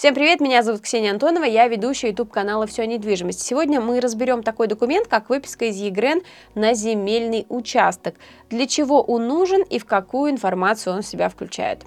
Всем привет, меня зовут Ксения Антонова, я ведущая YouTube канала «Все о недвижимости». Сегодня мы разберем такой документ, как выписка из ЕГРН на земельный участок. Для чего он нужен и в какую информацию он в себя включает.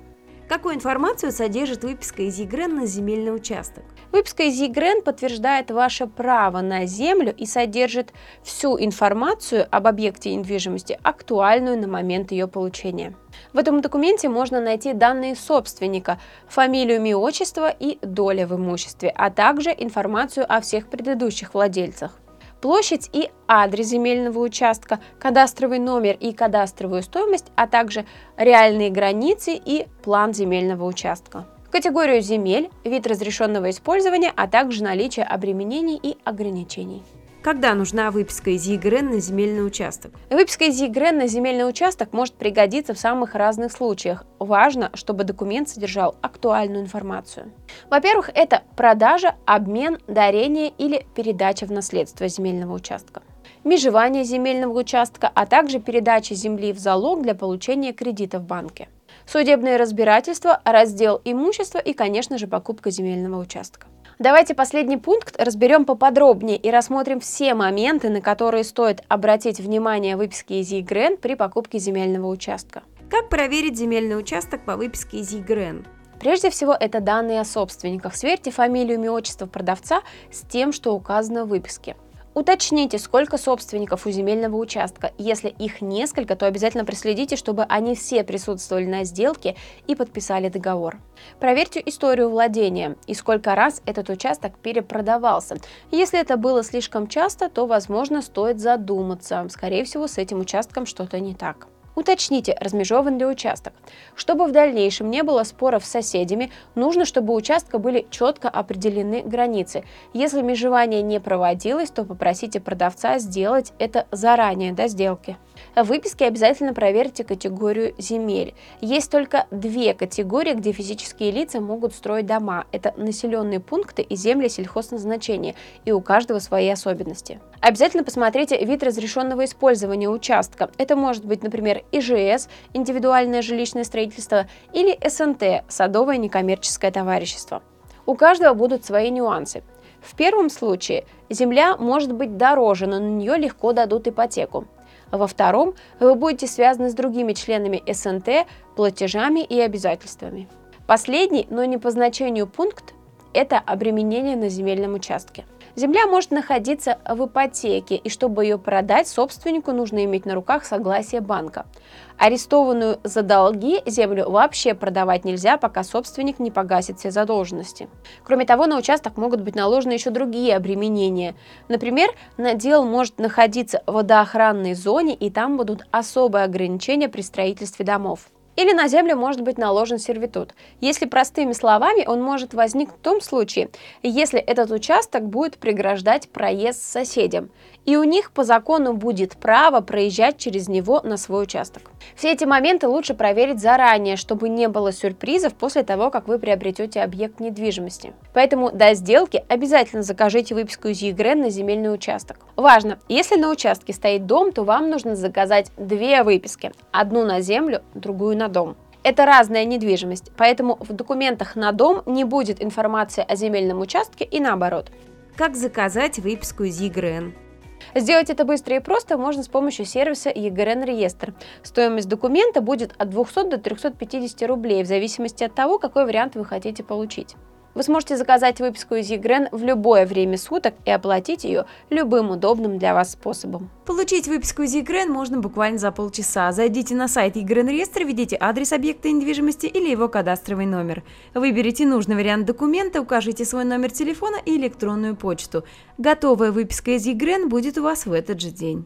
Какую информацию содержит выписка из ЕГРН на земельный участок? Выписка из ЕГРН подтверждает ваше право на землю и содержит всю информацию об объекте недвижимости, актуальную на момент ее получения. В этом документе можно найти данные собственника, фамилию, имя, отчество и доля в имуществе, а также информацию о всех предыдущих владельцах площадь и адрес земельного участка, кадастровый номер и кадастровую стоимость, а также реальные границы и план земельного участка категорию земель, вид разрешенного использования, а также наличие обременений и ограничений. Когда нужна выписка из ЕГРН на земельный участок? Выписка из ЕГРН на земельный участок может пригодиться в самых разных случаях. Важно, чтобы документ содержал актуальную информацию. Во-первых, это продажа, обмен, дарение или передача в наследство земельного участка межевание земельного участка, а также передача земли в залог для получения кредита в банке судебное разбирательство, раздел имущества и, конечно же, покупка земельного участка. Давайте последний пункт разберем поподробнее и рассмотрим все моменты, на которые стоит обратить внимание выписки из ЕГРН при покупке земельного участка. Как проверить земельный участок по выписке из ЕГРН? Прежде всего, это данные о собственниках. Сверьте фамилию, имя, отчество продавца с тем, что указано в выписке. Уточните, сколько собственников у земельного участка. Если их несколько, то обязательно проследите, чтобы они все присутствовали на сделке и подписали договор. Проверьте историю владения и сколько раз этот участок перепродавался. Если это было слишком часто, то, возможно, стоит задуматься. Скорее всего, с этим участком что-то не так. Уточните, размежован ли участок. Чтобы в дальнейшем не было споров с соседями, нужно, чтобы у участка были четко определены границы. Если межевание не проводилось, то попросите продавца сделать это заранее до сделки. В выписке обязательно проверьте категорию земель. Есть только две категории, где физические лица могут строить дома. Это населенные пункты и земли сельхозназначения, и у каждого свои особенности. Обязательно посмотрите вид разрешенного использования участка. Это может быть, например, ИЖС, индивидуальное жилищное строительство, или СНТ, садовое некоммерческое товарищество. У каждого будут свои нюансы. В первом случае земля может быть дороже, но на нее легко дадут ипотеку. Во втором вы будете связаны с другими членами СНТ, платежами и обязательствами. Последний, но не по значению пункт – это обременение на земельном участке. Земля может находиться в ипотеке, и чтобы ее продать, собственнику нужно иметь на руках согласие банка. Арестованную за долги землю вообще продавать нельзя, пока собственник не погасит все задолженности. Кроме того, на участок могут быть наложены еще другие обременения. Например, надел может находиться в водоохранной зоне, и там будут особые ограничения при строительстве домов. Или на землю может быть наложен сервитут. Если простыми словами, он может возникнуть в том случае, если этот участок будет преграждать проезд соседям, и у них по закону будет право проезжать через него на свой участок. Все эти моменты лучше проверить заранее, чтобы не было сюрпризов после того, как вы приобретете объект недвижимости. Поэтому до сделки обязательно закажите выписку из ЕГРН на земельный участок. Важно, если на участке стоит дом, то вам нужно заказать две выписки. Одну на землю, другую на на дом. Это разная недвижимость, поэтому в документах на дом не будет информации о земельном участке и наоборот. Как заказать выписку из ЕГРН? Сделать это быстро и просто можно с помощью сервиса ЕГРН Реестр. Стоимость документа будет от 200 до 350 рублей в зависимости от того, какой вариант вы хотите получить. Вы сможете заказать выписку из ЕГРН в любое время суток и оплатить ее любым удобным для вас способом. Получить выписку из ЕГРН можно буквально за полчаса. Зайдите на сайт ЕГРН реестра, введите адрес объекта недвижимости или его кадастровый номер. Выберите нужный вариант документа, укажите свой номер телефона и электронную почту. Готовая выписка из ЕГРН будет у вас в этот же день.